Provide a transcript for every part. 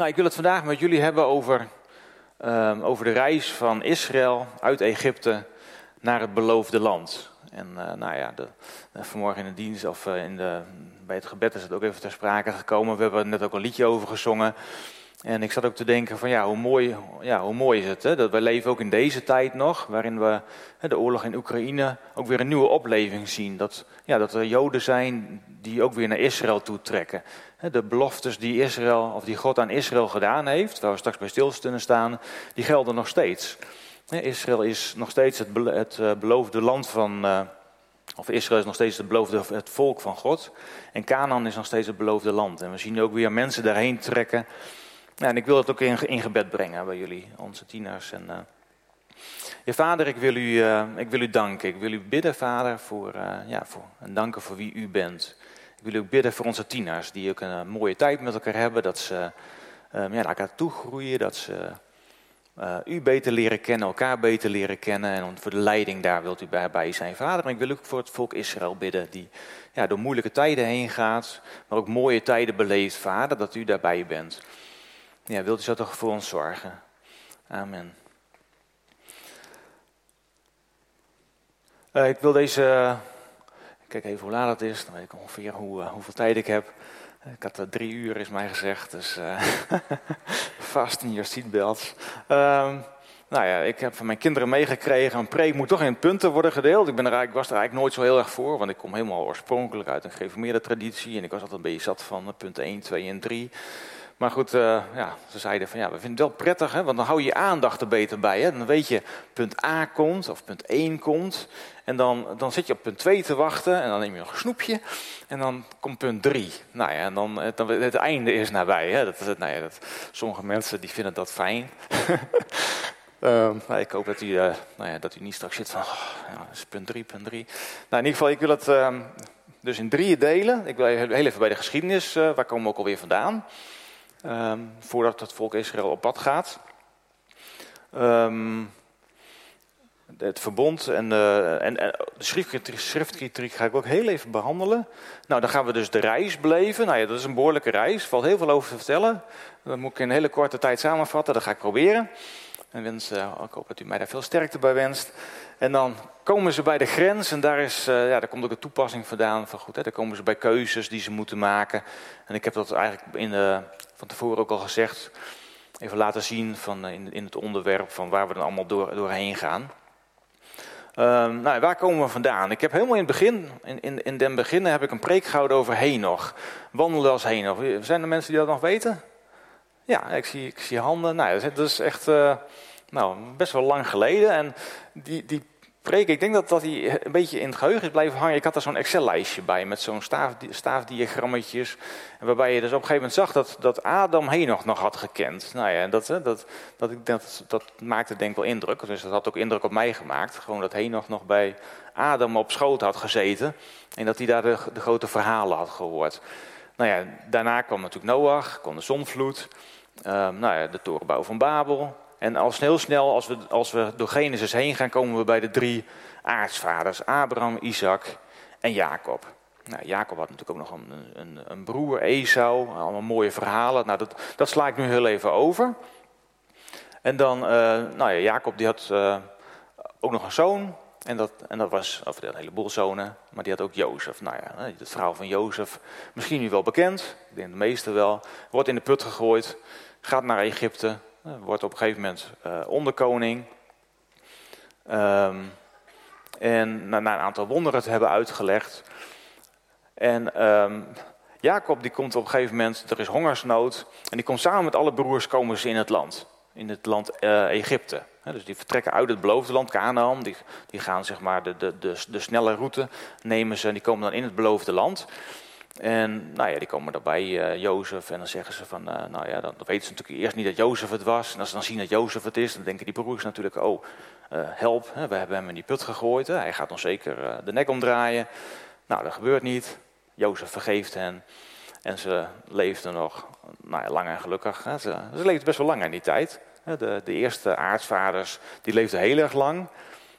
Nou, ik wil het vandaag met jullie hebben over, ehm, over de reis van Israël uit Egypte naar het beloofde land. En uh, nou ja, de, vanmorgen in de dienst of uh, in de, bij het gebed is het ook even ter sprake gekomen. We hebben er net ook een liedje over gezongen. En ik zat ook te denken van ja, hoe mooi, ja, hoe mooi is het hè? dat we leven ook in deze tijd nog, waarin we hè, de oorlog in Oekraïne ook weer een nieuwe opleving zien. Dat, ja, dat er Joden zijn die ook weer naar Israël toe trekken. De beloftes die Israël, of die God aan Israël gedaan heeft, waar we straks bij stil kunnen staan, die gelden nog steeds. Israël is nog steeds het, het eh, beloofde land van, uh, of Israël is nog steeds het beloofde het volk van God. En Canaan is nog steeds het beloofde land. En we zien ook weer mensen daarheen trekken. En ik wil dat ook in, gebed brengen bij jullie, onze tieners. En, ja, vader, ik wil, u, ik wil u danken. Ik wil u bidden, vader, voor, ja, voor, en danken voor wie u bent. Ik wil ook bidden voor onze tieners, die ook een mooie tijd met elkaar hebben. Dat ze um, ja, naar elkaar toe groeien, dat ze u beter leren kennen, elkaar beter leren kennen. En voor de leiding daar wilt u bij zijn, vader. En ik wil ook voor het volk Israël bidden, die ja, door moeilijke tijden heen gaat, maar ook mooie tijden beleeft, vader, dat u daarbij bent. Ja, wilt u zo toch voor ons zorgen? Amen. Uh, ik wil deze kijk even hoe laat het is, dan weet ik ongeveer hoe, uh, hoeveel tijd ik heb. Ik had uh, drie uur, is mij gezegd, dus vast in je seatbelts. Um, nou ja, ik heb van mijn kinderen meegekregen, een preek moet toch in punten worden gedeeld. Ik, ben er eigenlijk, was er eigenlijk nooit zo heel erg voor, want ik kom helemaal oorspronkelijk uit een gereformeerde traditie. En ik was altijd een beetje zat van punt 1, 2 en 3. Maar goed, uh, ja, ze zeiden van ja, we vinden het wel prettig, hè, want dan hou je je aandacht er beter bij. Hè. Dan weet je, punt A komt of punt 1 komt. En dan, dan zit je op punt 2 te wachten en dan neem je nog een snoepje. En dan komt punt 3. Nou ja, en dan, dan het einde is nabij. Hè. Dat, nou ja, dat, sommige mensen die vinden dat fijn. nou, ik hoop dat u, uh, nou ja, dat u niet straks zit van, oh, ja, dat is punt 3, punt 3. Nou, in ieder geval, ik wil het um, dus in drieën delen. Ik wil heel even bij de geschiedenis, uh, waar komen we ook alweer vandaan? Um, voordat het volk Israël op pad gaat. Um, het verbond en, en, de schriftkritiek ga ik ook heel even behandelen. Nou, dan gaan we dus de reis beleven. Nou ja, dat is een behoorlijke reis. Er valt heel veel over te vertellen. Dat moet ik in een hele korte tijd samenvatten. Dat ga ik proberen. En wens, uh, ik hoop dat u mij daar veel sterkte bij wenst. En dan komen ze bij de grens en daar, is, uh, ja, daar komt ook een toepassing vandaan. Van goed, hè, daar komen ze bij keuzes die ze moeten maken. En ik heb dat eigenlijk in de, van tevoren ook al gezegd. Even laten zien van, in, in het onderwerp van waar we dan allemaal door, doorheen gaan. Um, nou, waar komen we vandaan? Ik heb helemaal in het begin, in, in, in den beginnen heb ik een preek gehouden over Henoch. Wandelen als Henoch. Zijn er mensen die dat nog weten? Ja, ik zie, ik zie handen. Nou, dat is echt uh, nou, best wel lang geleden. En die, die preek, ik denk dat, dat die een beetje in het geheugen is blijven hangen. Ik had er zo'n Excel-lijstje bij met zo'n staaf, staafdiagrammetjes. Waarbij je dus op een gegeven moment zag dat, dat Adam Henoch nog had gekend. Nou ja, dat, dat, dat, dat, dat, maakte denk ik wel indruk. Dus dat had ook indruk op mij gemaakt. Gewoon dat Henoch nog bij Adam op schoot had gezeten. En dat hij daar de, grote verhalen had gehoord. Nou ja, daarna kwam natuurlijk Noach, kwam de zonvloed. Um, nou ja, de torenbouw van Babel. En al heel snel, als we, als we door Genesis heen gaan, komen we bij de drie aartsvaders. Abraham, Isaac en Jacob. Nou, Jacob had natuurlijk ook nog een, een, een broer, Esau. Allemaal mooie verhalen. Nou, dat, dat sla ik nu heel even over. En dan, uh, nou ja, Jacob die had uh, ook nog een zoon. En dat, en dat was, of een heleboel zonen, maar die had ook Jozef. Nou ja, het verhaal van Jozef, misschien nu wel bekend. Ik denk de meeste wel. Wordt in de put gegooid, gaat naar Egypte, wordt op een gegeven moment uh, onderkoning. Um, en na, een aantal wonderen te hebben uitgelegd. En um, Jacob die komt op een gegeven moment, er is hongersnood. En die komt samen met alle broers komen ze in het land. In het land uh, Egypte. Dus die vertrekken uit het beloofde land, Canaan. Die, die gaan zeg maar de, de, de, de snelle route nemen ze. En die komen dan in het beloofde land. En nou ja, die komen daarbij, uh, Jozef, en dan zeggen ze van, uh, nou ja, dan weten ze natuurlijk eerst niet dat Jozef het was. En als ze dan zien dat Jozef het is, dan denken die broers natuurlijk, oh, uh, help, hè, we hebben hem in die put gegooid. Hij gaat ons zeker de nek omdraaien. Nou, dat gebeurt niet. Jozef vergeeft hen. En ze leefden nog nou ja, lang en gelukkig. Hè. Ze, ze leefden best wel lang in die tijd. De, de eerste aartsvaders, die leefden heel erg lang.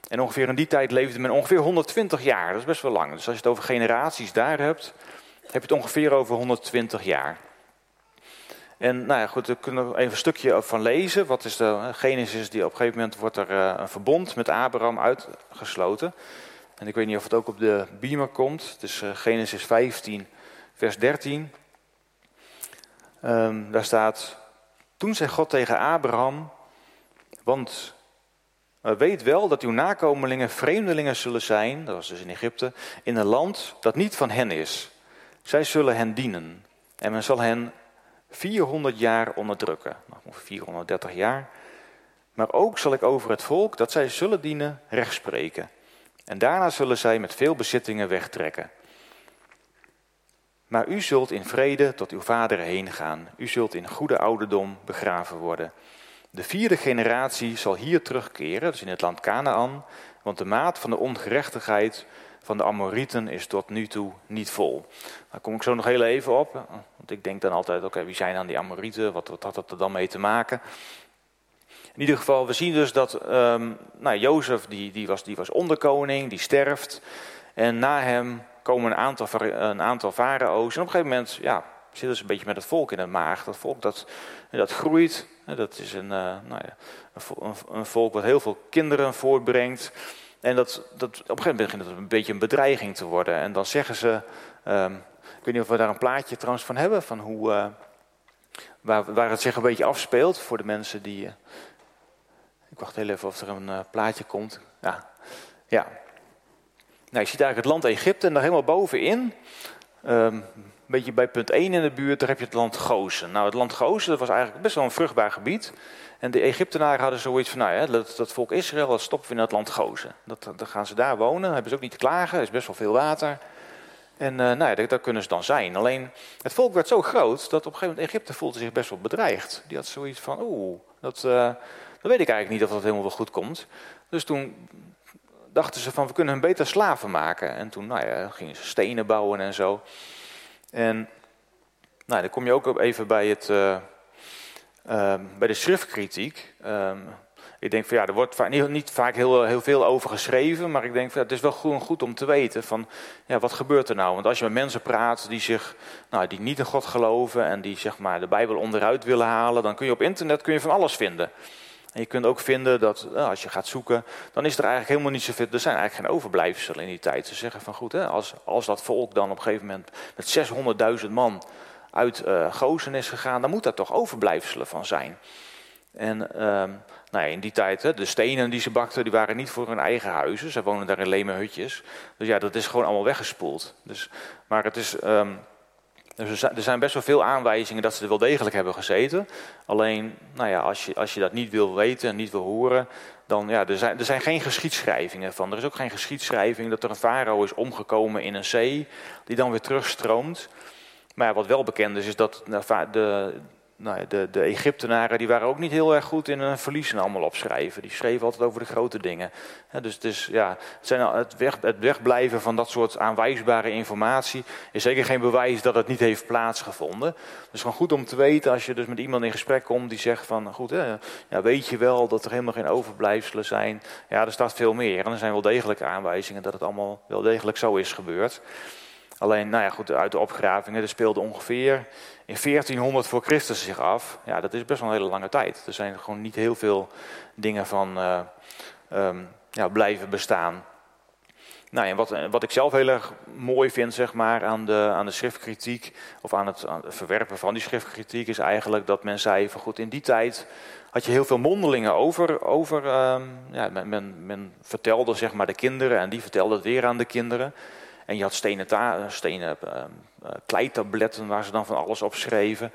En ongeveer in die tijd leefde men ongeveer 120 jaar. Dat is best wel lang. Dus als je het over generaties daar hebt, heb je het ongeveer over 120 jaar. En nou ja, goed, we kunnen even een stukje van lezen. Wat is de Genesis? Die op een gegeven moment wordt er een verbond met Abraham uitgesloten. En ik weet niet of het ook op de beamer komt. Het is Genesis 15, vers 13. Um, daar staat: Toen zei God tegen Abraham: Want weet wel dat uw nakomelingen vreemdelingen zullen zijn, dat was dus in Egypte, in een land dat niet van hen is. Zij zullen hen dienen. En men zal hen 400 jaar onderdrukken. Nog 430 jaar. Maar ook zal ik over het volk dat zij zullen dienen recht spreken. En daarna zullen zij met veel bezittingen wegtrekken. Maar u zult in vrede tot uw vader heen gaan. U zult in goede ouderdom begraven worden. De vierde generatie zal hier terugkeren, dus in het land Canaan, want de maat van de ongerechtigheid van de Amorieten is tot nu toe niet vol. Daar kom ik zo nog heel even op, want ik denk dan altijd, oké, wie zijn dan die Amorieten? Wat, wat had dat er dan mee te maken? In ieder geval, we zien dus dat um, nou, Jozef, die, die, was, die was onderkoning, die sterft. En na hem komen een aantal, een aantal farao's. En op een gegeven moment ja, zitten ze een beetje met het volk in het maag. Dat volk dat, dat groeit. Dat is een, uh, nou ja, een, volk wat heel veel kinderen voortbrengt. En dat, dat, op een gegeven moment begint het een beetje een bedreiging te worden. En dan zeggen ze, um, ik weet niet of we daar een plaatje trouwens van hebben, van hoe, uh, waar, waar het zich een beetje afspeelt voor de mensen die... Uh, ik wacht heel even of er een plaatje komt. Ja, ja. Nou, je ziet eigenlijk het land Egypte en daar helemaal bovenin, um, een beetje bij punt 1 in de buurt, daar heb je het land Gozen. Nou, het land Gozen dat was eigenlijk best wel een vruchtbaar gebied. En de Egyptenaren hadden zoiets van, nou ja, dat, dat volk Israël, dat stoppen we in het land Gozen. Dat, dan gaan ze daar wonen, hebben ze ook niet te klagen, er is best wel veel water. En uh, nou ja, daar, kunnen ze dan zijn. Alleen, het volk werd zo groot dat op een gegeven moment Egypte voelde zich best wel bedreigd. Die had zoiets van, oeh, dat, uh, dat weet ik eigenlijk niet of dat helemaal wel goed komt. Dus toen dachten ze van we kunnen hem beter slaven maken. En toen nou ja, gingen ze stenen bouwen en zo. En nou, dan kom je ook even bij, het, uh, uh, bij de schriftkritiek. Uh, ik denk van ja, er wordt niet, niet, vaak heel, heel veel over geschreven, maar ik denk van ja, het is wel goed, goed om te weten van ja, wat gebeurt er nou? Want als je met mensen praat die, zich, nou, die niet in God geloven en die zeg maar, de Bijbel onderuit willen halen, dan kun je op internet kun je van alles vinden. En je kunt ook vinden dat nou, als je gaat zoeken, dan is er eigenlijk helemaal niet zoveel. Er zijn eigenlijk geen overblijfselen in die tijd. Ze zeggen van goed, hè, als, als dat volk dan op een gegeven moment met 600.000 man uit uh, Gozen is gegaan, dan moet daar toch overblijfselen van zijn. En uh, nou ja, in die tijd, de stenen die ze bakten, die waren niet voor hun eigen huizen. Ze wonen daar in leme hutjes. Dus ja, dat is gewoon allemaal weggespoeld. Dus, maar het is. Um, dus er zijn best wel veel aanwijzingen dat ze er wel degelijk hebben gezeten. Alleen, nou ja, als je, als je dat niet wil weten en niet wil horen, dan ja, er zijn, er zijn geen geschiedschrijvingen van. Er is ook geen geschiedschrijving dat er een farao is omgekomen in een zee, die dan weer terugstroomt. Maar wat wel bekend is, is dat de, nou de, de Egyptenaren die waren ook niet heel erg goed in een verliezen allemaal opschrijven. Die schreven altijd over de grote dingen. dus het, is, ja, het, zijn, het, weg, het wegblijven van dat soort aanwijsbare informatie is zeker geen bewijs dat het niet heeft plaatsgevonden. Dus gewoon goed om te weten als je dus met iemand in gesprek komt die zegt van goed, ja, weet je wel dat er helemaal geen overblijfselen zijn. Ja, er staat veel meer. En er zijn wel degelijke aanwijzingen dat het allemaal wel degelijk zo is gebeurd. Alleen, nou ja, goed, uit de opgravingen, er speelde ongeveer in 1400 voor Christus zich af. Ja, dat is best wel een hele lange tijd. Er zijn gewoon niet heel veel dingen van uh, um, ja, blijven bestaan. Nou, en wat, wat ik zelf heel erg mooi vind, zeg maar, aan de, aan de schriftkritiek, of aan het, verwerpen van die schriftkritiek, is eigenlijk dat men zei van goed, in die tijd had je heel veel mondelingen over. over um, ja, men, men, men vertelde zeg maar de kinderen en die vertelden het weer aan de kinderen. En je had stenen, stenen uh, kleitabletten waar ze dan van alles op schreven.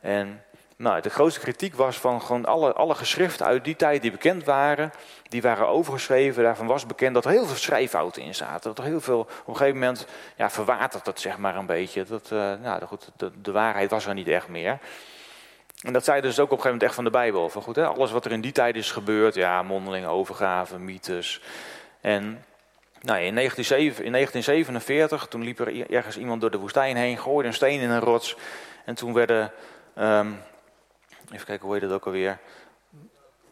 En nou, de grootste kritiek was van gewoon alle, alle geschriften uit die tijd die bekend waren, die waren overgeschreven. Daarvan was bekend dat er heel veel schrijffouten in zaten. Dat er heel veel, op een gegeven moment ja, verwatert het zeg maar een beetje. Dat, uh, nou, goed, de, de, waarheid was er niet echt meer. En dat zei dus ook op een gegeven moment echt van de Bijbel. Van goed, hè, alles wat er in die tijd is gebeurd, ja, mondelinge overgaven, mythes. En nou, in, 1947, toen liep er ergens iemand door de woestijn heen, gooide een steen in een rots. En toen werden, um, even kijken hoe heet dat ook alweer,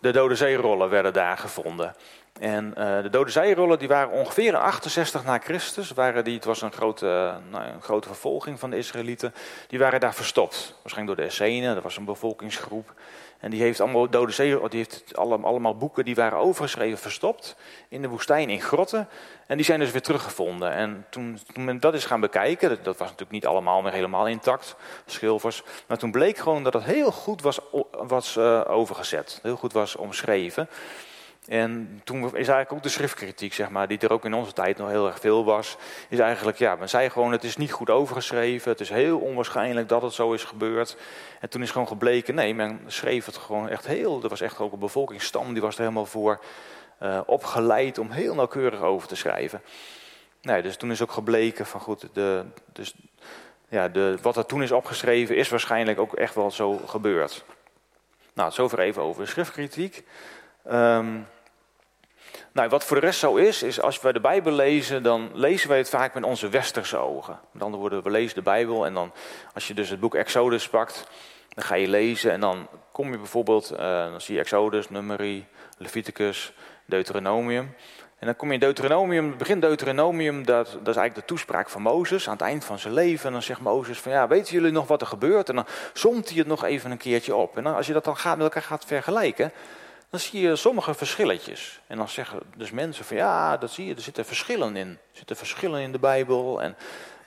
de Dode Zeerollen werden daar gevonden. En uh, de dode zijrollen die waren ongeveer in 68 na Christus. Waren die, het was een grote, nou, een grote vervolging van de Israëlieten. Die waren daar verstopt. Waarschijnlijk door de Essenen, dat was een bevolkingsgroep. En die heeft allemaal dode zee, die heeft allemaal boeken die waren overgeschreven, verstopt in de woestijn, in grotten. En die zijn dus weer teruggevonden. En toen, toen men dat is gaan bekijken, dat, was natuurlijk niet allemaal meer helemaal intact, schilvers. Maar toen bleek gewoon dat het heel goed was, was uh, overgezet, heel goed was omschreven. En toen is eigenlijk ook de schriftkritiek, zeg maar, die er ook in onze tijd nog heel erg veel was, is eigenlijk, ja, men zei gewoon, het is niet goed overgeschreven, het is heel onwaarschijnlijk dat het zo is gebeurd. En toen is gewoon gebleken, nee, men schreef het gewoon echt heel, er was echt ook een bevolkingsstam, die was er helemaal voor uh, opgeleid om heel nauwkeurig over te schrijven. Nee, dus toen is ook gebleken van goed, de, dus, ja, de, wat er toen is opgeschreven is waarschijnlijk ook echt wel zo gebeurd. Nou, zover even over de schriftkritiek. Um, nou, wat voor de rest zo is, is als we de Bijbel lezen, dan lezen wij het vaak met onze westerse ogen. Met andere woorden, we lezen de Bijbel en dan, als je dus het boek Exodus pakt, dan ga je lezen en dan kom je bijvoorbeeld, uh, dan zie je Exodus, Numeri, Leviticus, Deuteronomium. En dan kom je in Deuteronomium, begin Deuteronomium, dat, dat is eigenlijk de toespraak van Mozes aan het eind van zijn leven. En dan zegt Mozes van ja, weten jullie nog wat er gebeurt? En dan somt hij het nog even een keertje op. En dan, als je dat dan gaat, met elkaar gaat vergelijken, dan zie je sommige verschilletjes. En dan zeggen dus mensen van ja, dat zie je, er zitten verschillen in. Er zitten verschillen in de Bijbel. En,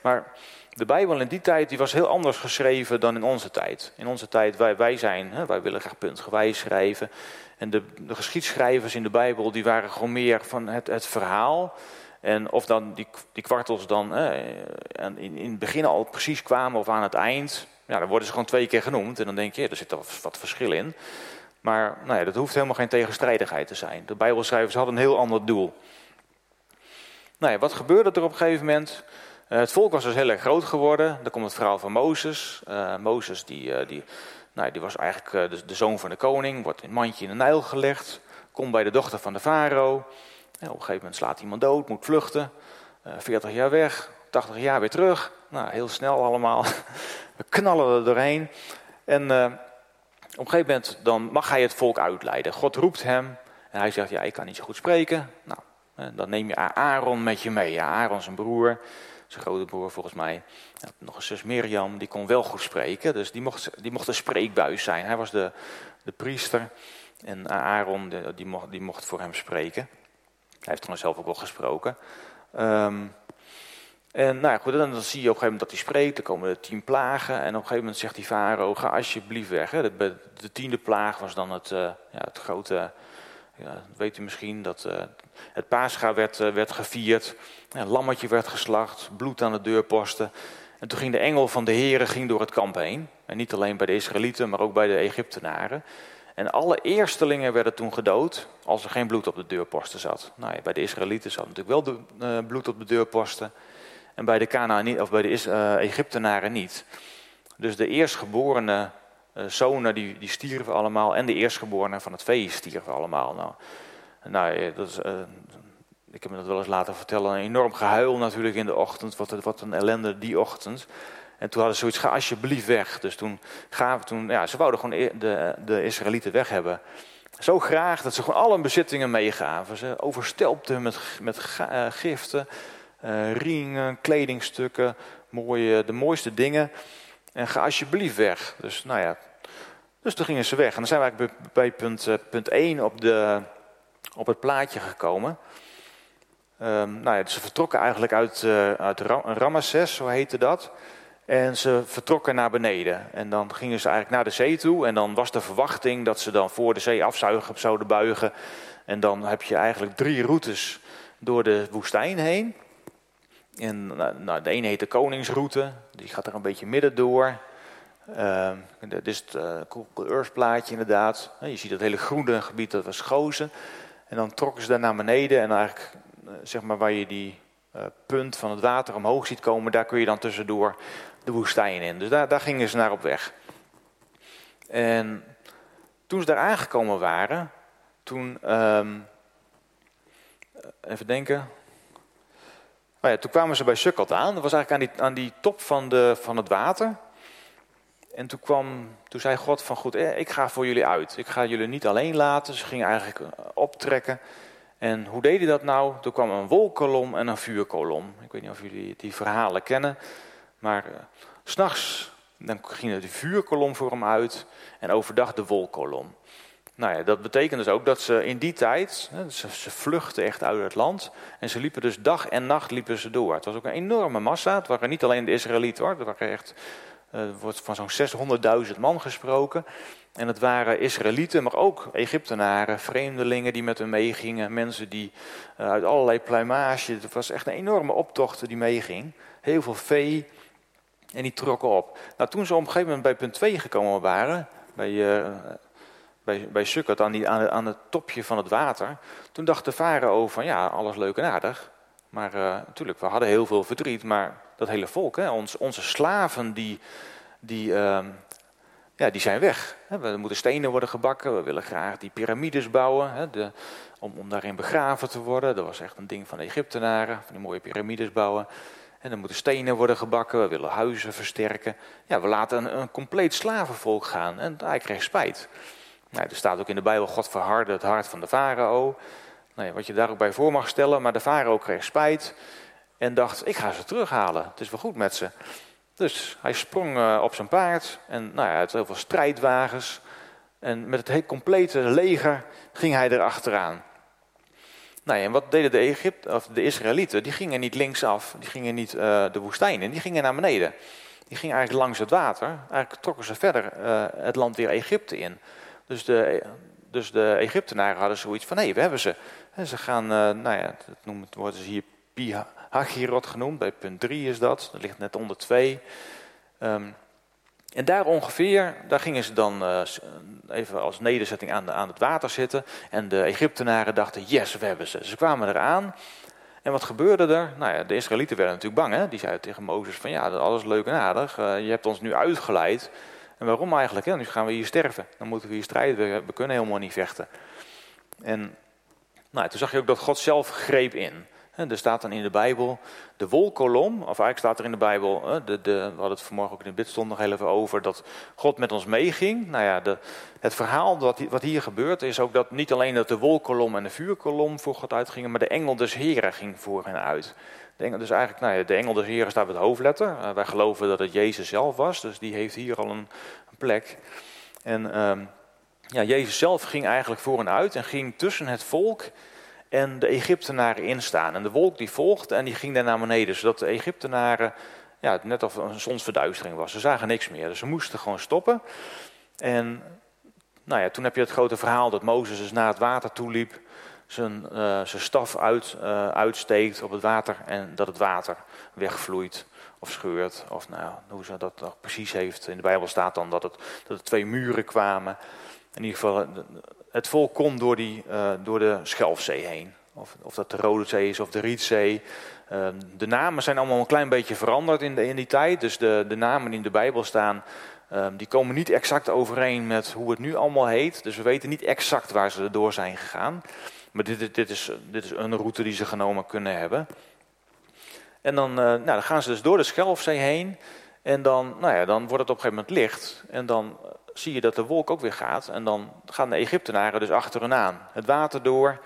maar de Bijbel in die tijd die was heel anders geschreven dan in onze tijd. In onze tijd, wij, wij zijn, hè, wij willen graag puntgewijs schrijven. En de, geschiedschrijvers in de Bijbel die waren gewoon meer van het, het verhaal. En of dan die, die kwartels dan hè, in, in het begin al precies kwamen of aan het eind. Ja, dan worden ze gewoon twee keer genoemd. En dan denk je, er zit wat verschil in. Maar nou dat hoeft helemaal geen tegenstrijdigheid te zijn. De Bijbelschrijvers hadden een heel ander doel. Nou wat gebeurde er op een gegeven moment? Uh, het volk was dus heel erg groot geworden. Dan komt het verhaal van Mozes. Uh, Mozes die, uh, die, nou, die was eigenlijk de, de, zoon van de koning. Wordt in een mandje in de Nijl gelegd. Komt bij de dochter van de farao. op een gegeven moment slaat iemand dood, moet vluchten. 40 jaar weg, 80 jaar weer terug. Nou, heel snel allemaal. We knallen er doorheen. En op een gegeven moment dan mag hij het volk uitleiden. God roept hem en hij zegt, ja, ik kan niet zo goed spreken. Nou, dan neem je Aaron met je mee. Ja, Aaron zijn broer, zijn grote broer volgens mij. nog een zus Mirjam, die kon wel goed spreken. Dus die mocht, die mocht een spreekbuis zijn. Hij was de, de priester. En Aaron, die, mocht, die mocht voor hem spreken. Hij heeft trouwens zelf ook wel gesproken. Um, en nou ja, goed, dan zie je op een gegeven moment dat hij spreekt, er komen de tien plagen. En op een gegeven moment zegt die farao, ga alsjeblieft weg. Hè. De, de, tiende plaag was dan het, uh, ja, het grote, ja, weet u misschien, dat uh, het paascha werd, uh, werd gevierd. Een lammetje werd geslacht, bloed aan de deurposten. En toen ging de engel van de heren ging door het kamp heen. En niet alleen bij de Israëlieten, maar ook bij de Egyptenaren. En alle eerstelingen werden toen gedood als er geen bloed op de deurposten zat. Nou ja, bij de Israëlieten zat natuurlijk wel de, bloed op de deurposten. En bij de of bij de uh, Egyptenaren niet. Dus de eerstgeborene uh, zonen die, die stierven allemaal. En de eerstgeborenen van het vee stierven allemaal. Nou, nou dat is, ik heb me dat wel eens laten vertellen. Een enorm gehuil natuurlijk in de ochtend. Wat, wat een ellende die ochtend. En toen hadden ze zoiets, ga alsjeblieft weg. Dus toen gaven, toen, ja, ze wouden gewoon e-, de, de Israëlieten weg hebben. Zo graag dat ze gewoon alle bezittingen meegaven. Ze overstelpten met, met giften uh, ringen, kledingstukken, mooie, de mooiste dingen. En ga alsjeblieft weg. Dus nou ja, dus toen gingen ze weg. En dan zijn we eigenlijk bij punt, uh, punt 1 op, de, op het plaatje gekomen. Um, nou ja, ze vertrokken eigenlijk uit, uh, uit Ramesses, zo heette dat. En ze vertrokken naar beneden. En dan gingen ze eigenlijk naar de zee toe. En dan was de verwachting dat ze dan voor de zee afzuigen zouden buigen. En dan heb je eigenlijk drie routes door de woestijn heen. En nou, de ene heet de Koningsroute, die gaat er een beetje midden door. Uh, dit is het uh, Earth plaatje inderdaad. Je ziet dat hele groene gebied, dat was Gozen. En dan trokken ze daar naar beneden en eigenlijk, uh, zeg maar waar je die uh, punt van het water omhoog ziet komen, daar kun je dan tussendoor de woestijn in. Dus daar, daar gingen ze naar op weg. En toen ze daar aangekomen waren, toen, um, even denken, ja, toen kwamen ze bij Sukkot aan. Dat was eigenlijk aan die, aan die top van, de, van het water. En toen, kwam, toen zei God van goed, eh, ik ga voor jullie uit. Ik ga jullie niet alleen laten. Ze gingen eigenlijk eh, optrekken. En hoe deed hij dat nou? Er kwam een wolkolom en een vuurkolom. Ik weet niet of jullie die verhalen kennen. Maar uh, s'nachts ging de vuurkolom voor hem uit en overdag de wolkolom. Nou ja, dat betekent dus ook dat ze in die tijd, ze, vluchtten echt uit het land. En ze liepen dus dag en nacht liepen ze door. Het was ook een enorme massa. Het waren niet alleen de Israëlieten hoor. Er waren echt, uh, wordt van zo'n 600.000 man gesproken. En het waren Israëlieten, maar ook Egyptenaren, vreemdelingen die met hen meegingen. Mensen die uh, uit allerlei pluimage. Het was echt een enorme optocht die meeging. Heel veel vee. En die trokken op. Nou, toen ze op een gegeven moment bij punt 2 gekomen waren, bij, uh, bij, bij Sukkot, aan, aan, aan, het topje van het water, toen dacht de farao van ja, alles leuk en aardig. Maar uh, natuurlijk, we hadden heel veel verdriet, maar dat hele volk, hè, ons, onze slaven, die, die, uh, ja, die zijn weg. Er moeten stenen worden gebakken, we willen graag die piramides bouwen, hè, de, om, om daarin begraven te worden. Dat was echt een ding van de Egyptenaren, van die mooie piramides bouwen. En dan moeten stenen worden gebakken, we willen huizen versterken. Ja, we laten een, een compleet slavenvolk gaan en hij kreeg spijt. Nou, er staat ook in de Bijbel, God verhardde het hart van de farao. Wat je daar ook bij voor mag stellen, maar de farao kreeg spijt en dacht, ik ga ze terughalen, het is wel goed met ze. Dus hij sprong uh, op zijn paard en nou ja, had heel veel strijdwagens. En met het hele complete leger ging hij erachteraan. Nou ja, en wat deden de, Egypte, of de Israëlieten? Die gingen niet linksaf, die gingen niet uh, de woestijn in, die gingen naar beneden. Die gingen eigenlijk langs het water. Eigenlijk trokken ze verder uh, het land weer Egypte in. Dus de, dus de Egyptenaren hadden zoiets van, hé, we hebben ze. En ze gaan, uh, nou ja, dat noemt, worden ze hier Pi Hagirot genoemd, bij punt 3 is dat. Dat ligt net onder 2. Um, en daar ongeveer, daar gingen ze dan uh, even als nederzetting aan, aan het water zitten. En de Egyptenaren dachten, yes, we hebben ze. Ze kwamen eraan. En wat gebeurde er? Nou ja, de Israëlieten werden natuurlijk bang. Hè? Die zeiden tegen Mozes van, ja, dat alles leuk en aardig. Uh, je hebt ons nu uitgeleid. En waarom eigenlijk? Hè? Nu gaan we hier sterven. Dan moeten we hier strijden. We, kunnen helemaal niet vechten. En nou, toen zag je ook dat God zelf greep in. Er staat dan in de Bijbel de wolkolom, of eigenlijk staat er in de Bijbel, de, de, we hadden het vanmorgen ook in de bidstond nog heel even over, dat God met ons meeging. Nou ja, de, het verhaal wat, wat hier gebeurt is ook dat niet alleen dat de wolkolom en de vuurkolom voor God uitgingen, maar de engel des Heren ging voor hen uit. De engel, dus eigenlijk, nou ja, de engel des Heren staat met hoofdletter. Uh, wij geloven dat het Jezus zelf was, dus die heeft hier al een, een plek. En uh, ja, Jezus zelf ging eigenlijk voor hen uit en ging tussen het volk en de Egyptenaren instaan. En de wolk die volgde en die ging daar naar beneden, zodat de Egyptenaren, ja, net of een zonsverduistering was. Ze zagen niks meer, dus ze moesten gewoon stoppen. En nou ja, toen heb je het grote verhaal dat Mozes dus naar het water toe liep, zijn, uh, zijn staf uit, uh, uitsteekt op het water en dat het water wegvloeit of scheurt. Of nou, hoe ze dat nog precies heeft. In de Bijbel staat dan dat, het, dat er twee muren kwamen. In ieder geval, het volk kon door, die, uh, door de Schelfzee heen. Of, of dat de Rode Zee is of de Rietzee. Uh, de namen zijn allemaal een klein beetje veranderd in, in die tijd. Dus de, de namen die in de Bijbel staan, uh, die komen niet exact overeen met hoe het nu allemaal heet. Dus we weten niet exact waar ze door zijn gegaan. Maar dit, dit, is, dit is een route die ze genomen kunnen hebben. En dan, uh, nou, dan gaan ze dus door de Schelfzee heen. En dan, nou ja, dan wordt het op een gegeven moment licht. En dan zie je dat de wolk ook weer gaat. En dan gaan de Egyptenaren dus achter hen aan. Het water door.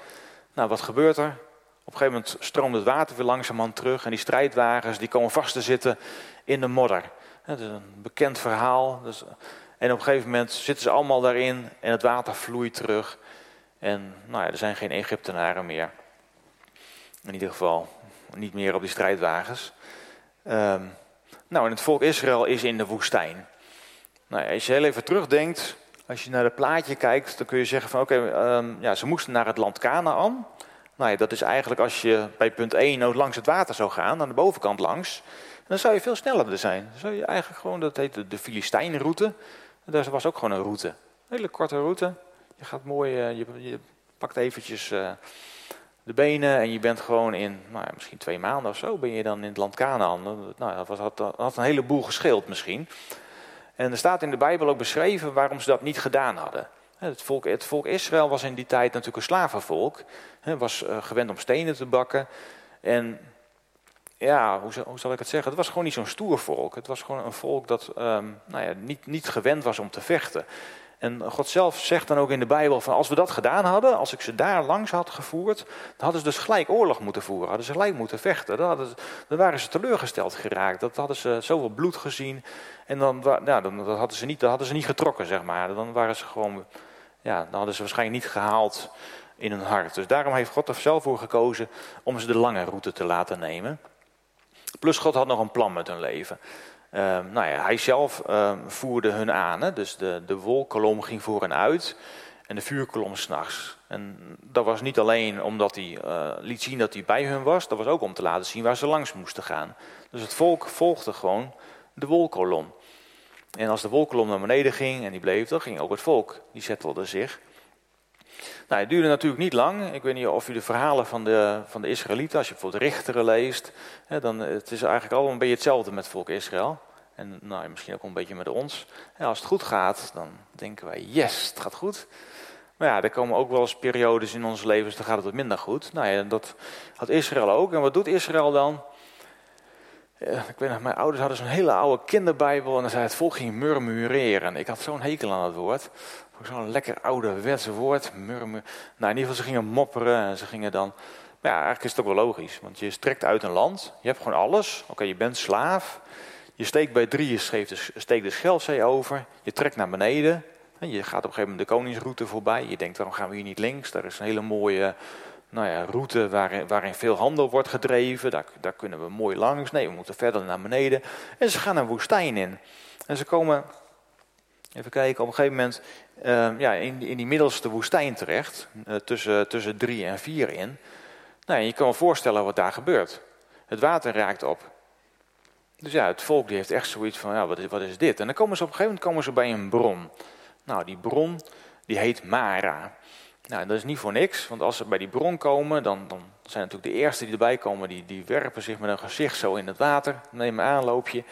Nou, wat gebeurt er? Op een gegeven moment stroomt het water weer langzamerhand terug. En die strijdwagens die komen vast te zitten in de modder. Dat is een bekend verhaal. Dus, en op een gegeven moment zitten ze allemaal daarin. En het water vloeit terug. En nou ja, er zijn geen Egyptenaren meer. In ieder geval niet meer op die strijdwagens. Um, nou, en het volk Israël is in de woestijn. Nou, als je heel even terugdenkt, als je naar het plaatje kijkt, dan kun je zeggen van oké, um, ja, ze moesten naar het land Canaan. Nou ja, dat is eigenlijk als je bij punt 1 langs het water zou gaan, aan de bovenkant langs, dan zou je veel sneller zijn. Dan zou je eigenlijk gewoon, dat heet de Filistijnroute, daar was ook gewoon een route. Een hele korte route. Je gaat mooi, uh, je, pakt eventjes uh, de benen en je bent gewoon in, nou ja, misschien twee maanden of zo, ben je dan in het land Canaan. Nou, dat was, had, had een heleboel gescheeld misschien. En er staat in de Bijbel ook beschreven waarom ze dat niet gedaan hadden. Het volk, het volk Israël was in die tijd natuurlijk een slavenvolk. Was uh, gewend om stenen te bakken. En ja, hoe, hoe, zal ik het zeggen? Het was gewoon niet zo'n stoer volk. Het was gewoon een volk dat um, nou ja, niet, niet gewend was om te vechten. En God zelf zegt dan ook in de Bijbel van als we dat gedaan hadden, als ik ze daar langs had gevoerd, dan hadden ze dus gelijk oorlog moeten voeren, hadden ze gelijk moeten vechten. Dan, waren ze teleurgesteld geraakt, dat hadden ze zoveel bloed gezien. En dan, ja, dan, dan hadden ze niet, dan hadden ze niet getrokken, zeg maar. Dan waren ze gewoon, ja, dan hadden ze waarschijnlijk niet gehaald in hun hart. Dus daarom heeft God er zelf voor gekozen om ze de lange route te laten nemen. Plus God had nog een plan met hun leven. Uh, nou ja, hij zelf uh, voerde hun aan. Hè? Dus de, de wolkolom ging voor hen uit en de vuurkolom s'nachts. En dat was niet alleen omdat hij uh, liet zien dat hij bij hun was, dat was ook om te laten zien waar ze langs moesten gaan. Dus het volk volgde gewoon de wolkolom. En als de wolkolom naar beneden ging en die bleef, dan ging ook het volk. Die zettelde zich. Nou, het duurde natuurlijk niet lang. Ik weet niet of u de verhalen van de, van de Israëlieten, als je bijvoorbeeld Richteren leest, hè, dan het is eigenlijk allemaal een beetje hetzelfde met volk Israël. En nou, misschien ook een beetje met ons. als het goed gaat, dan denken wij, yes, het gaat goed. Maar ja, er komen ook wel eens periodes in ons levens, dan gaat het wat minder goed. Nou ja, dat had Israël ook. En wat doet Israël dan? Ik weet nog, mijn ouders hadden zo'n hele oude kinderbijbel en dan zei het volk ging murmureren. Ik had zo'n hekel aan het woord. Zo'n lekker ouderwetse woord, murmur. Nou, in ieder geval, ze gingen mopperen en ze gingen dan... Maar ja, eigenlijk is het ook wel logisch, want je strekt uit een land. Je hebt gewoon alles. Oké, je bent slaaf. Je steekt bij drie, je steekt de Scheldzee over. Je trekt naar beneden. Je gaat op een gegeven moment de koningsroute voorbij. Je denkt, waarom gaan we hier niet links? Daar is een hele mooie nou ja, route waarin, waarin veel handel wordt gedreven. Daar, daar kunnen we mooi langs. Nee, we moeten verder naar beneden. En ze gaan een woestijn in. En ze komen, even kijken, op een gegeven moment uh, ja, in, in die middelste woestijn terecht. Uh, tussen, tussen drie en vier in. Nou, je kan je voorstellen wat daar gebeurt. Het water raakt op. Dus ja, het volk die heeft echt zoiets van, ja, wat is, wat is dit? En dan komen ze op een gegeven moment komen ze bij een bron. Nou, die bron, die heet Mara. Nou, dat is niet voor niks, want als ze bij die bron komen, dan, dan zijn natuurlijk de eerste die erbij komen, die, die werpen zich met een gezicht zo in het water, nemen een aanloopje.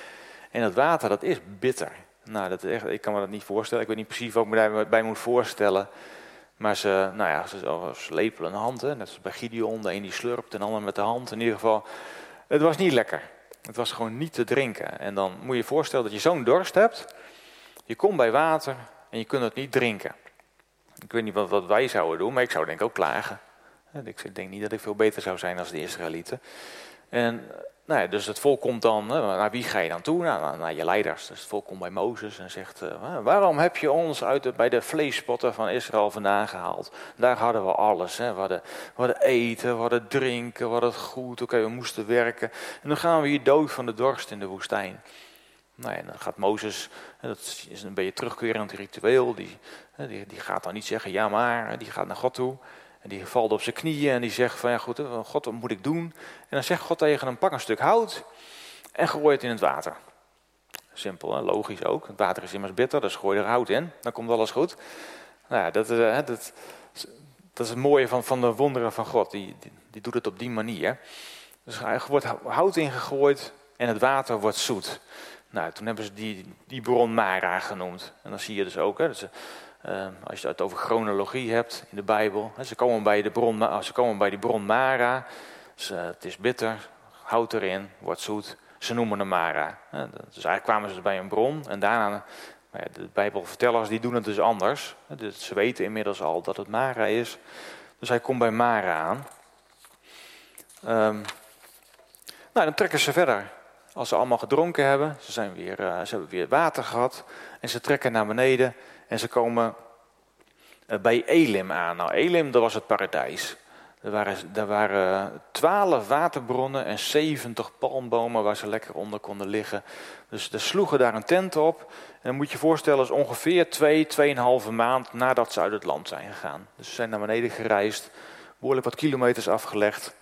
En dat water, dat is bitter. Nou, dat echt, ik kan me dat niet voorstellen. Ik weet niet precies wat ik me daarbij moet voorstellen. Maar ze, nou ja, ze, ze lepelen een hand, hè, net als bij Gideon. De een die slurpt en de ander met de hand. In ieder geval, het was niet lekker. Het was gewoon niet te drinken. En dan moet je je voorstellen dat je zo'n dorst hebt. Je komt bij water en je kunt het niet drinken. Ik weet niet wat, wij zouden doen, maar ik zou denk ik ook klagen. Ik denk niet dat ik veel beter zou zijn als de Israëlieten. En nou ja, dus het volk komt dan, naar wie ga je dan toe? Nou, naar je leiders. Dus het volk komt bij Mozes en zegt, uh, waarom heb je ons uit bij de vleespotten van Israël vandaan gehaald? Daar hadden we alles. Hè. We, hadden, we eten, we hadden drinken, we hadden goed. Oké, we moesten werken. En dan gaan we hier dood van de dorst in de woestijn. Nou dan gaat Mozes, dat is een beetje terugkerend ritueel, die, die, die gaat dan niet zeggen ja maar, die gaat naar God toe. En die valt op zijn knieën en die zegt van ja goed, God wat moet ik doen? En dan zegt God tegen hem pak een stuk hout en gooi het in het water. Simpel en logisch ook. Het water is immers bitter, dus gooi er hout in, dan komt alles goed. Nou ja, dat, uh, dat, dat is het mooie van, van de wonderen van God. Die, die, die doet het op die manier. Dus er wordt hout ingegooid en het water wordt zoet. Nou, toen hebben ze die, bron Mara genoemd. En dan zie je dus ook, hè, dat uh, als je het over chronologie hebt in de Bijbel. Hè, ze, komen bij de bron, ze komen bij die bron Mara. Dus, het is bitter, hout erin, wordt zoet. Ze noemen hem Mara. Hè, dus eigenlijk kwamen ze bij een bron. En daarna, ja, de Bijbelvertellers die doen het dus anders. Ze weten inmiddels al dat het Mara is. Dus hij komt bij Mara aan. Um, nou, dan trekken ze verder. Als ze allemaal gedronken hebben, ze, zijn weer, uh, ze hebben weer water gehad en ze trekken naar beneden en ze komen uh, bij Elim aan. Nou, Elim, dat was het paradijs. Er waren, waren 12 waterbronnen en 70 palmbomen waar ze lekker onder konden liggen. Dus ze sloegen daar een tent op. En dan moet je voorstellen, is ongeveer 2, twee, 2,5 maand nadat ze uit het land zijn gegaan. Dus ze zijn naar beneden gereisd, behoorlijk wat kilometers afgelegd.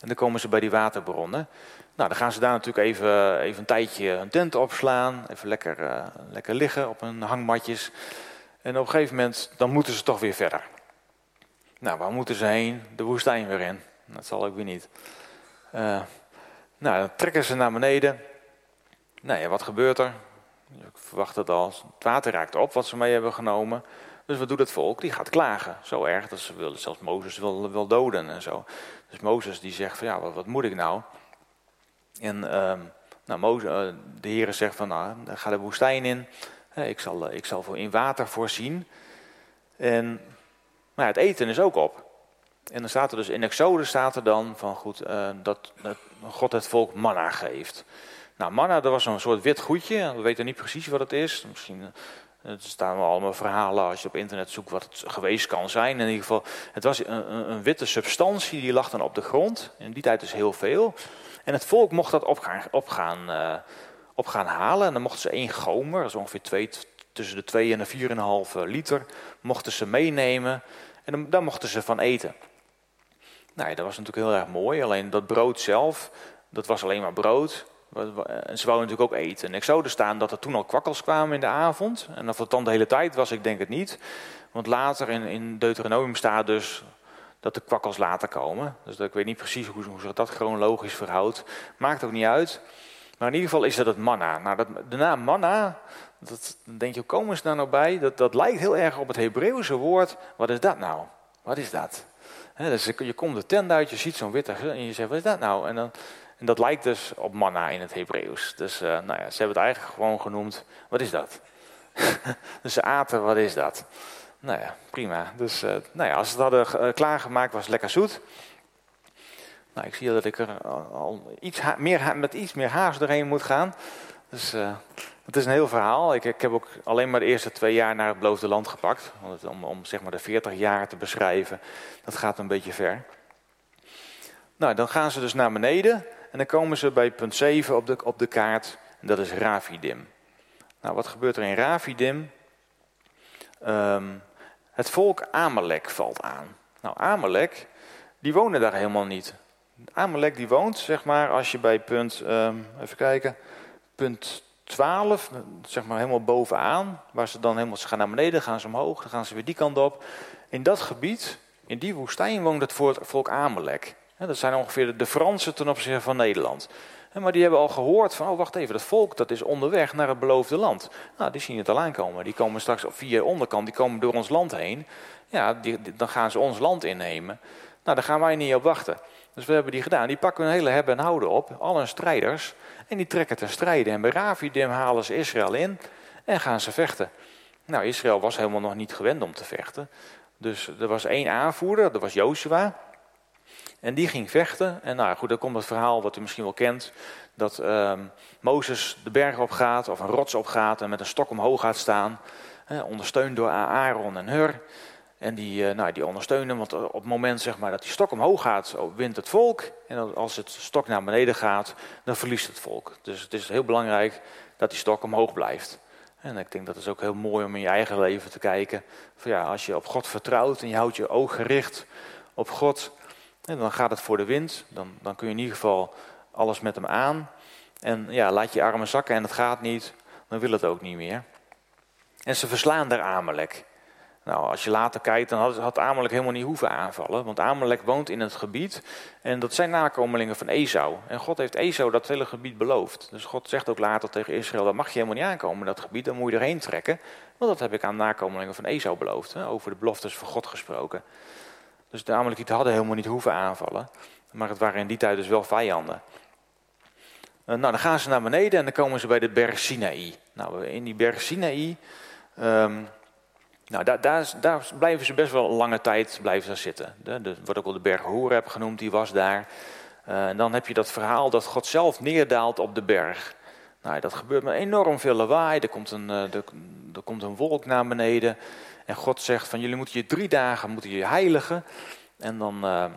En dan komen ze bij die waterbronnen. Nou, dan gaan ze daar natuurlijk even, even een tijdje een tent opslaan. Even lekker, uh, lekker liggen op hun hangmatjes. En op een gegeven moment, dan moeten ze toch weer verder. Nou, waar moeten ze heen? De woestijn weer in. Dat zal ook weer niet. Uh, nou, dan trekken ze naar beneden. Nou ja, wat gebeurt er? Ik verwacht het al. Het water raakt op wat ze mee hebben genomen. Dus wat doet het volk? Die gaat klagen. Zo erg dat ze zelfs Mozes wil, wil doden en zo. Dus Mozes die zegt van ja, wat, wat moet ik nou? En uh, nou, uh, de Heer zegt van nou, ga de woestijn in. ik, zal, ik zal in water voorzien. En maar het eten is ook op. En dan staat er dus in Exode staat er dan van goed, dat, dat God het volk manna geeft. Nou, manna, dat was een soort wit goedje. We weten niet precies wat het is. Misschien er staan wel allemaal verhalen als je op internet zoekt wat het geweest kan zijn. In ieder geval, het was een, een, witte substantie die lag dan op de grond. In die tijd is heel veel. En het volk mocht dat op gaan, op gaan halen. En dan mochten ze één gomer, dat is ongeveer twee, tussen de 2 en de 4,5 liter, mochten ze meenemen. En dan, daar mochten ze van eten. Nou ja, dat was natuurlijk heel erg mooi. Alleen dat brood zelf, dat was alleen maar brood. En ze wouden natuurlijk ook eten. En ik zou er staan dat er toen al kwakkels kwamen in de avond. En of het dan de hele tijd was, ik denk het niet. Want later in, in Deuteronomium staat dus dat de kwakkels later komen. Dus ik weet niet precies hoe, hoe zich dat chronologisch verhoudt. Maakt ook niet uit. Maar in ieder geval is dat het manna. Nou, dat, de naam manna, dat, denk je, hoe komen ze daar nou bij? Dat, dat lijkt heel erg op het Hebreeuwse woord. Wat is dat nou? Wat is dat? dus je komt de tent uit, je ziet zo'n witte en je zegt, wat is dat nou? En dan en dat lijkt dus op manna in het Hebreeuws. Dus uh, nou ja, ze hebben het eigenlijk gewoon genoemd, wat is dat? dus ze aten, wat is dat? Nou ja, prima. Dus uh, nou ja, als ze het hadden uh, klaargemaakt, was het lekker zoet. Nou, ik zie dat ik er al iets meer, met iets meer haast doorheen moet gaan. Dus het is een heel verhaal. Ik, ik, heb ook alleen maar de eerste twee jaar naar het beloofde land gepakt. Om, om zeg maar de 40 jaar te beschrijven. Dat gaat een beetje ver. Nou, dan gaan ze dus naar beneden. En dan komen ze bij punt 7 op de, op de kaart, en dat is Ravidim. Nou, wat gebeurt er in Ravidim? Um, het volk Amalek valt aan. Nou, Amalek, die wonen daar helemaal niet. Amalek die woont, zeg maar, als je bij punt, um, even kijken, punt 12, zeg maar helemaal bovenaan, waar ze dan helemaal, ze gaan naar beneden, gaan ze omhoog, dan gaan ze weer die kant op. In dat gebied, in die woestijn woont het volk Amalek. Dat zijn ongeveer de Fransen ten opzichte van Nederland. Maar die hebben al gehoord van, oh wacht even, dat volk dat is onderweg naar het beloofde land. Nou, die zien het al aankomen. Die komen straks via de onderkant, die komen door ons land heen. Ja, die, dan gaan ze ons land innemen. Nou, daar gaan wij niet op wachten. Dus we hebben die gedaan. Die pakken hun hele hebben en houden op, al hun strijders. En die trekken te strijden. En bij Ravidim halen ze Israël in en gaan ze vechten. Nou, Israël was helemaal nog niet gewend om te vechten. Dus er was één aanvoerder, dat was Joshua. En die ging vechten. En nou goed, dan komt het verhaal wat u misschien wel kent. Dat uh, Mozes de berg op gaat of een rots op gaat en met een stok omhoog gaat staan. ondersteund door Aaron en Hur. En die, uh, nou, die ondersteunen, want op het moment zeg maar, dat die stok omhoog gaat, oh, wint het volk. En als het stok naar beneden gaat, dan verliest het volk. Dus het is heel belangrijk dat die stok omhoog blijft. En ik denk dat het ook heel mooi om in je eigen leven te kijken. Van ja, als je op God vertrouwt en je houdt je oog gericht op God, en dan gaat het voor de wind. Dan, dan kun je in ieder geval alles met hem aan. En ja, laat je armen zakken en het gaat niet. Dan wil het ook niet meer. En ze verslaan daar Amalek. Nou, als je later kijkt, dan had, had Amalek helemaal niet hoeven aanvallen. Want Amalek woont in het gebied. En dat zijn nakomelingen van Esau. En God heeft Esau dat hele gebied beloofd. Dus God zegt ook later tegen Israël: dat mag je helemaal niet aankomen dat gebied. Dan moet je erheen trekken. Want dat heb ik aan nakomelingen van Esau beloofd. Hè, over de beloftes van God gesproken. Dus de Amalekieten hadden helemaal niet hoeven aanvallen. Maar het waren in die tijd dus wel vijanden. Uh, nou, dan gaan ze naar beneden en dan komen ze bij de berg Sinaï. Nou, in die berg Sinaï, um, nou, daar, daar, blijven ze best wel lange tijd blijven ze zitten. De, de, wordt ook wel de berg Horeb genoemd, die was daar. Uh, en dan heb je dat verhaal dat God zelf neerdaalt op de berg. Nou, dat gebeurt met enorm veel lawaai. Er komt een, er, er komt een wolk naar beneden. En God zegt van jullie moeten je drie dagen moeten je heiligen. En dan, uh, nou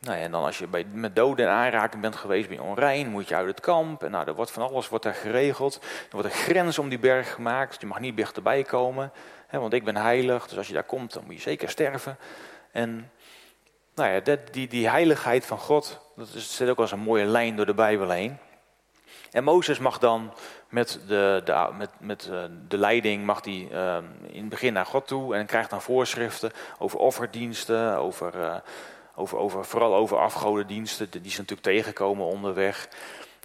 ja, en dan als je bij, met doden in aanraking bent geweest, ben je onrein, moet je uit het kamp. En nou, er wordt van alles wordt er geregeld. Er wordt een grens om die berg gemaakt. Je mag niet dichterbij komen. Hè, want ik ben heilig, dus als je daar komt, dan moet je zeker sterven. En nou ja, dat, die, die heiligheid van God, dat zit ook als een mooie lijn door de Bijbel heen. En Mozes mag dan met de, de, met, met eh, de leiding mag die, uh, in het begin naar God toe en krijgt dan voorschriften over offerdiensten, over, uh, over, over, vooral over afgodendiensten, die ze natuurlijk tegenkomen onderweg.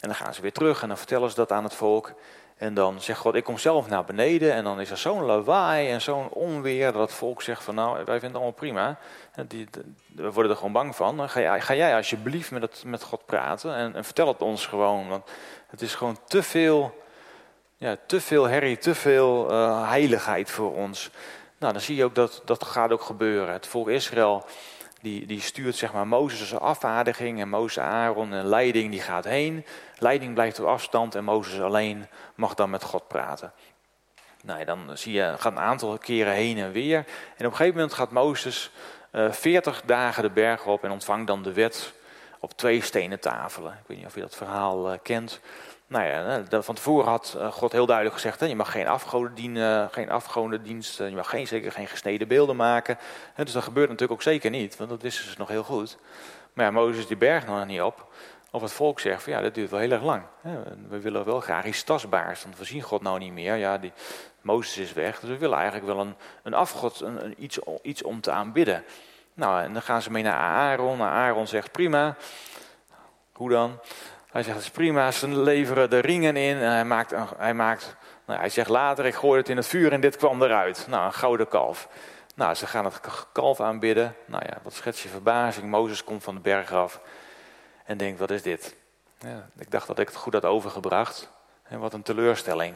En dan gaan ze weer terug en dan vertellen ze dat aan het volk. En dan zegt God, ik kom zelf naar beneden. En dan is er zo'n lawaai en zo'n onweer dat het volk zegt van nou, wij vinden het allemaal prima. We worden er gewoon bang van. ga, jij, ga jij alsjeblieft met, het, met God praten en, en vertel het ons gewoon. Want het is gewoon te veel ja, te veel herrie, te veel uh, heiligheid voor ons. Nou, dan zie je ook dat dat gaat ook gebeuren. Het volk Israël die, die stuurt zeg maar Mozes als afvaardiging en Mozes Aaron en leiding die gaat heen. Leiding blijft op afstand en Mozes alleen mag dan met God praten. Nou, dan zie je, gaat een aantal keren heen en weer. En op een gegeven moment gaat Mozes uh, eh, 40 dagen de berg op en ontvangt dan de wet op twee stenen tafelen. Ik weet niet of je dat verhaal uh, kent. Nou ja, van tevoren had eh, God heel duidelijk gezegd: hè, je mag geen afgoden dienen, geen afgodendienst, je mag geen, zeker geen gesneden beelden maken. Dus dat gebeurt natuurlijk ook zeker niet, want dat wisten ze nog heel goed. Maar ja, Mozes die berg nog niet op. Of het volk zegt van ja, dat duurt wel heel erg lang. We willen wel graag iets tastbaars, want we zien God nou niet meer. Ja, die, Mozes is weg, dus we willen eigenlijk wel een, een afgod, een iets, iets om te aanbidden. Nou, en dan gaan ze mee naar Aaron. Nou, Aaron zegt prima. Hoe dan? Hij zegt het is prima, ze leveren de ringen in. En hij maakt, hij, maakt nou, hij zegt later, ik gooi het in het vuur en dit kwam eruit. Nou, een gouden kalf. Nou, ze gaan het kalf aanbidden. Nou ja, wat schets je verbazing. Mozes komt van de berg af en denkt, wat is dit? Ja, ik dacht dat ik het goed had overgebracht. En wat een teleurstelling.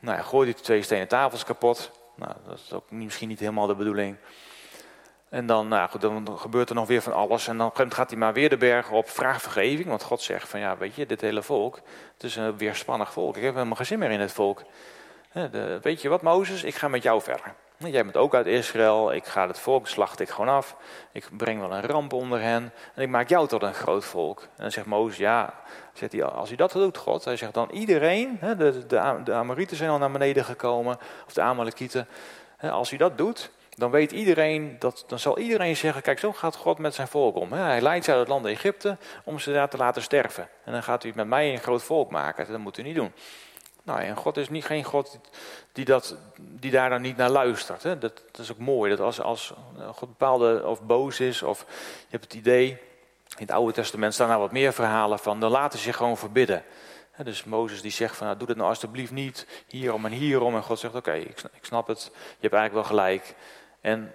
Nou, hij gooit die twee stenen tafels kapot. Nou, dat is ook misschien niet helemaal de bedoeling. En dan, nou goed, dan gebeurt er nog weer van alles. En dan gaat hij maar weer de berg op, vraag vergeving. Want God zegt van ja, weet je, dit hele volk, het is een weerspannig volk. Ik heb helemaal geen zin meer in het volk. Weet je wat, Mozes, ik ga met jou verder. Jij bent ook uit Israël, ik ga het volk, slacht ik gewoon af. Ik breng wel een ramp onder hen en ik maak jou tot een groot volk. En dan zegt Mozes, ja, zegt hij, als hij dat doet, God, hij zegt dan iedereen, de, de, de Amorieten zijn al naar beneden gekomen, of de Amalekieten. Als hij dat doet, dan weet iedereen, dat, dan zal iedereen zeggen, kijk zo gaat God met zijn volk om. Hij leidt ze uit het land Egypte om ze daar te laten sterven. En dan gaat hij met mij een groot volk maken, dat moet u niet doen. Nou, en God is niet geen God die, dat, die daar dan niet naar luistert. Hè. Dat, dat, is ook mooi, dat als, als God bepaalde of boos is, of je hebt het idee, in het Oude Testament staan er wat meer verhalen van, dan laten ze zich gewoon verbidden. dus Mozes die zegt van, nou, doe het nou alsjeblieft niet, hierom en hierom. En God zegt, oké, ik, ik snap het, je hebt eigenlijk wel gelijk. En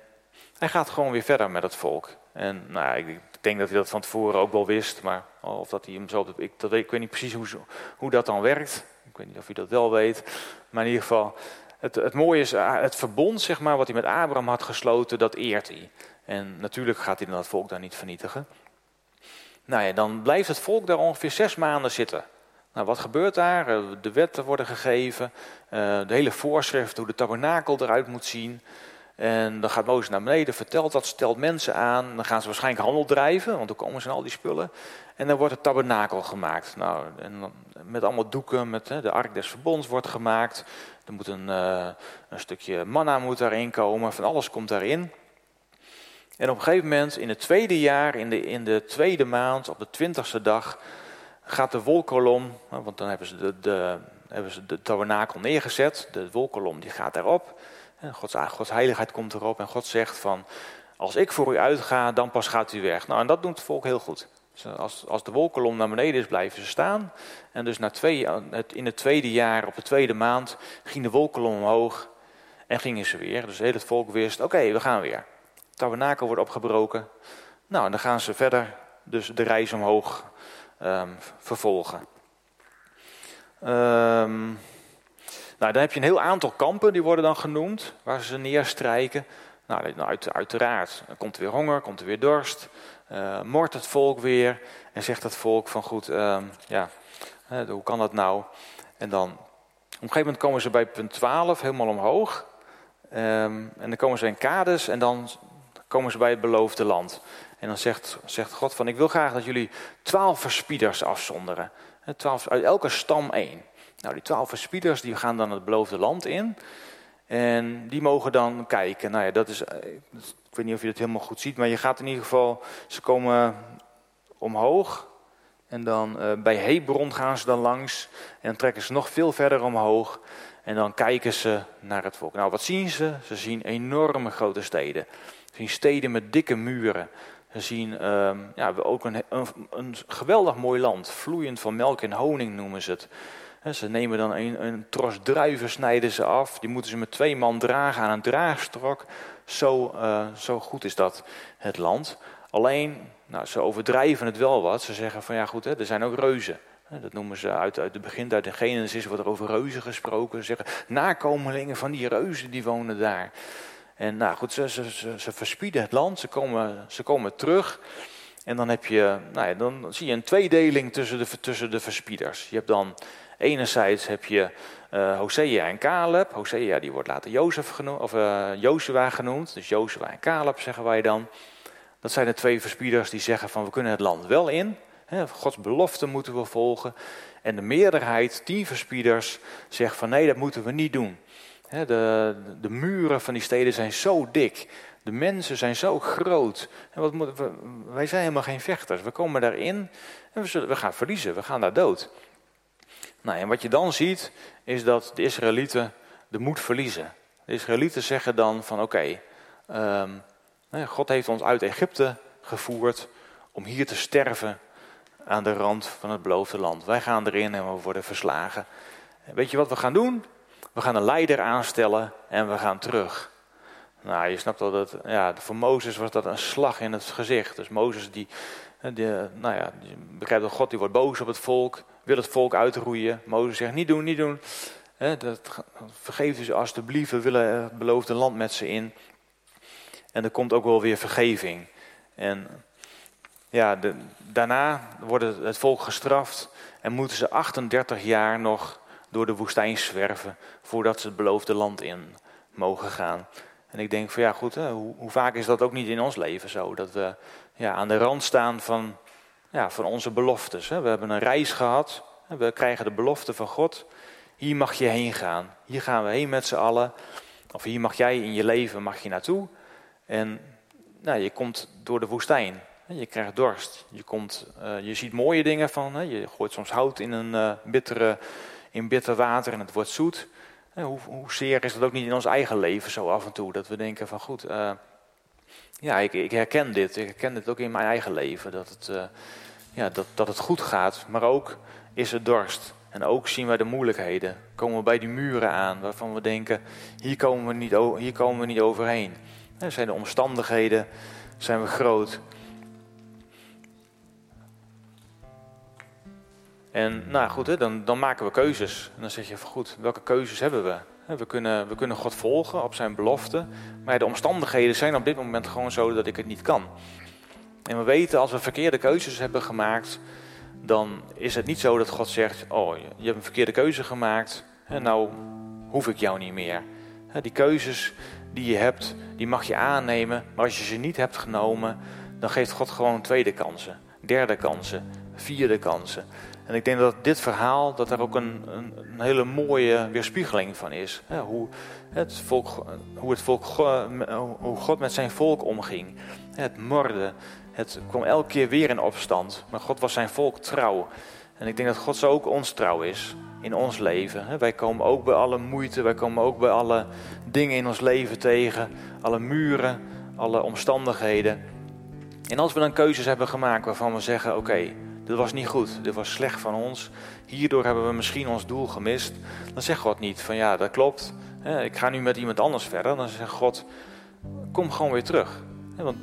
hij gaat gewoon weer verder met het volk. En nou ja, ik denk dat hij dat van tevoren ook wel wist, maar of dat hij hem zo. Ik, dat, ik weet niet precies hoe, hoe dat dan werkt. Ik weet niet of hij dat wel weet. Maar in ieder geval, het, het mooie is, eh, het verbond zeg maar, wat hij met Abraham had gesloten, dat eert hij. En natuurlijk gaat hij dan het volk daar niet vernietigen. Nou ja, dan blijft het volk daar ongeveer zes maanden zitten. Nou, wat gebeurt daar? Eh, de wetten worden gegeven, eh, de hele voorschrift hoe de tabernakel eruit moet zien. En dan gaat Mozes naar beneden, vertelt dat, stelt mensen aan. Dan gaan ze waarschijnlijk handel drijven, want dan komen ze al die spullen. En dan wordt het tabernakel gemaakt. Nou, en met allemaal doeken, met hè, de ark des verbonds wordt gemaakt. Er moet een, uh, een stukje manna moet daarin komen, van alles komt daarin. En op een gegeven moment, in het tweede jaar, in de, in de tweede maand, op de twintigste dag, gaat de wolkolom, want dan hebben ze de, de, hebben ze de tabernakel neergezet. De wolkolom die gaat daarop. Gods, Gods heiligheid komt erop en God zegt van, als ik voor u uitga, dan pas gaat u weg. Nou, en dat doet het volk heel goed. Als, als de wolkolom naar beneden is, blijven ze staan. En dus na twee, in het tweede jaar, op de tweede maand, ging de wolkolom omhoog en gingen ze weer. Dus heel het volk wist, oké, we gaan weer. Het tabernakel wordt opgebroken. Nou, en dan gaan ze verder dus de reis omhoog um, vervolgen. Um, nou, dan heb je een heel aantal kampen, die worden dan genoemd, waar ze neerstrijken. Nou, nou uit, uiteraard, komt er weer honger, komt er weer dorst. Uh, moordt het volk weer en zegt het volk van goed, uh, ja, hoe kan dat nou? En dan, op een gegeven moment komen ze bij punt 12 helemaal omhoog. Um, en dan komen ze in Kades en dan komen ze bij het beloofde land. En dan zegt, zegt God van, ik wil graag dat jullie twaalf verspieders afzonderen. Twaalf, uit elke stam één. Nou, die twaalf verspieders die gaan dan het beloofde land in. En die mogen dan kijken. Nou ja, dat is, eh, ik weet niet of je het helemaal goed ziet, maar je gaat in ieder geval, ze komen omhoog. En dan uh, bij Hebron gaan ze dan langs. En trekken ze nog veel verder omhoog. En dan kijken ze naar het volk. Nou, wat zien ze? Ze zien enorme grote steden. Ze zien steden met dikke muren. Ze zien uh, ja, ook een, een, een geweldig mooi land. Vloeiend van melk en honing noemen ze het. Ze nemen dan een, een tros druiven, snijden ze af. Die moeten ze met twee man dragen aan een draagstrok. Zo, uh, zo goed is dat het land. Alleen, nou, ze overdrijven het wel wat. Ze zeggen van ja goed, hè, er zijn ook reuzen. Dat noemen ze uit, uit het begin, uit de Genesis wordt er over reuzen gesproken. Ze zeggen, nakomelingen van die reuzen die wonen daar. En nou goed, ze, ze, ze, ze verspieden het land, ze komen, ze komen terug. En dan, heb je, nou ja, dan zie je een tweedeling tussen de, tussen de verspieders. Je hebt dan enerzijds heb je uh, Hosea en Caleb. Hosea die wordt later Jozef genoemd, of uh, Joshua genoemd. Dus Joshua en Caleb zeggen wij dan. Dat zijn de twee verspieders die zeggen van we kunnen het land wel in. Hè, Gods belofte moeten we volgen. En de meerderheid, tien verspieders, zegt van nee dat moeten we niet doen. Hè, de, de muren van die steden zijn zo dik. De mensen zijn zo groot. En wat wij zijn helemaal geen vechters. We komen daarin en we, zullen, we gaan verliezen. We gaan daar dood. Nou, en wat je dan ziet, is dat de Israëlieten de moed verliezen. De Israëlieten zeggen dan van oké, ehm, God heeft ons uit Egypte gevoerd om hier te sterven aan de rand van het beloofde land. Wij gaan erin en we worden verslagen. weet je wat we gaan doen? We gaan een leider aanstellen en we gaan terug. Nou, je snapt wel dat, ja, voor Mozes was dat een slag in het gezicht. Dus Mozes die, die nou ja, die begrijpt dat God die wordt boos op het volk, wil het volk uitroeien. Mozes zegt niet doen, niet doen. He, dat, vergeef ze alstublieft, we willen het beloofde land met ze in. En er komt ook wel weer vergeving. En ja, daarna wordt het volk gestraft en moeten ze 38 jaar nog door de woestijn zwerven voordat ze het beloofde land in mogen gaan. En ik denk van ja goed, hè, hoe, hoe, vaak is dat ook niet in ons leven zo? Dat we ja, aan de rand staan van, ja, van onze beloftes. Hè. We hebben een reis gehad, we krijgen de belofte van God. Hier mag je heen gaan, hier gaan we heen met z'n allen. Of hier mag jij in je leven mag je naartoe. En nou, je komt door de woestijn. Je krijgt dorst. Je, komt, uh, je ziet mooie dingen van. Hè. Je gooit soms hout in, een, uh, bittere, in bitter water en het wordt zoet. Hoe, hoe zeer is dat ook niet in ons eigen leven zo af en toe? Dat we denken van goed, uh, ja, ik, ik, herken dit. Ik herken dit ook in mijn eigen leven. Dat het, uh, ja, dat, dat het goed gaat, maar ook is er dorst. En ook zien wij de moeilijkheden. Komen we bij die muren aan waarvan we denken, hier komen we niet, hier komen we niet overheen. Er zijn de omstandigheden, zijn we groot. En nou goed, hè, dan, dan maken we keuzes. En dan zeg je van goed, welke keuzes hebben we? We kunnen, we kunnen God volgen op zijn belofte. Maar de omstandigheden zijn op dit moment gewoon zo dat ik het niet kan. En we weten als we verkeerde keuzes hebben gemaakt, dan is het niet zo dat God zegt: Oh, je hebt een verkeerde keuze gemaakt, en nou hoef ik jou niet meer. Die keuzes die je hebt, die mag je aannemen. Maar als je ze niet hebt genomen, dan geeft God gewoon tweede kansen, derde kansen, vierde kansen. En ik denk dat dit verhaal, dat daar ook een, een, een hele mooie weerspiegeling van is. hoe, het volk, hoe, het volk, hoe God met zijn volk omging. Het morde, het kwam elke keer weer in opstand. Maar God was zijn volk trouw. En ik denk dat God zo ook ons trouw is in ons leven. Wij komen ook bij alle moeite, wij komen ook bij alle dingen in ons leven tegen. Alle muren, alle omstandigheden. En als we dan keuzes hebben gemaakt waarvan we zeggen: oké, dit was niet goed, dit was slecht van ons. Hierdoor hebben we misschien ons doel gemist. Dan zegt God niet van ja, dat klopt. Ik ga nu met iemand anders verder. Dan zegt God, kom gewoon weer terug. Want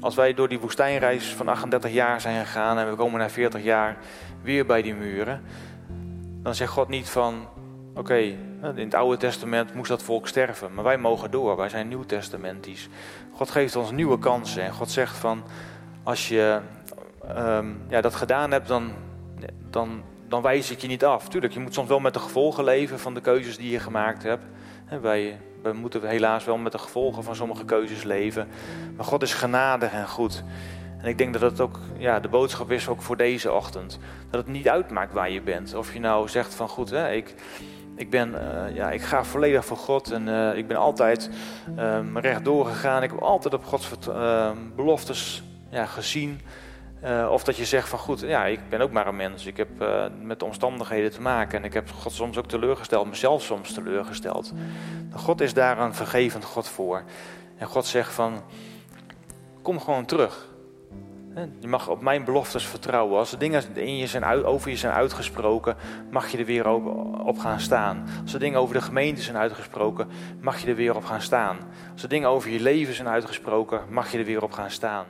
als wij door die woestijnreis van 38 jaar zijn gegaan en we komen na 40 jaar weer bij die muren, dan zegt God niet van oké, in het Oude Testament moest dat volk sterven, maar wij mogen door, wij zijn nieuwtestamentisch. God geeft ons nieuwe kansen en God zegt van als je um, ja, dat gedaan hebt, dan, dan, dan wijs ik je niet af. Tuurlijk, je moet soms wel met de gevolgen leven van de keuzes die je gemaakt hebt. wij, wij moeten helaas wel met de gevolgen van sommige keuzes leven. Maar God is genadig en goed. En ik denk dat het ook ja, de boodschap is ook voor deze ochtend. Dat het niet uitmaakt waar je bent. Of je nou zegt van goed, hè, ik, ik, ben, uh, ja, ik ga volledig voor God en uh, ik ben altijd um, rechtdoor gegaan. Ik heb altijd op Gods uh, beloftes ja, gezien. Uh, of dat je zegt van goed, ja, ik ben ook maar een mens. Ik heb uh, met de omstandigheden te maken. En ik heb God soms ook teleurgesteld, mezelf soms teleurgesteld. God is daar een vergevend God voor. En God zegt van, kom gewoon terug. Je mag op mijn beloftes vertrouwen. Als er dingen in je zijn uit, over je zijn uitgesproken, mag je er weer op, op, gaan staan. Als er dingen over de gemeente zijn uitgesproken, mag je er weer op gaan staan. Als er dingen over je leven zijn uitgesproken, mag je er weer op gaan staan.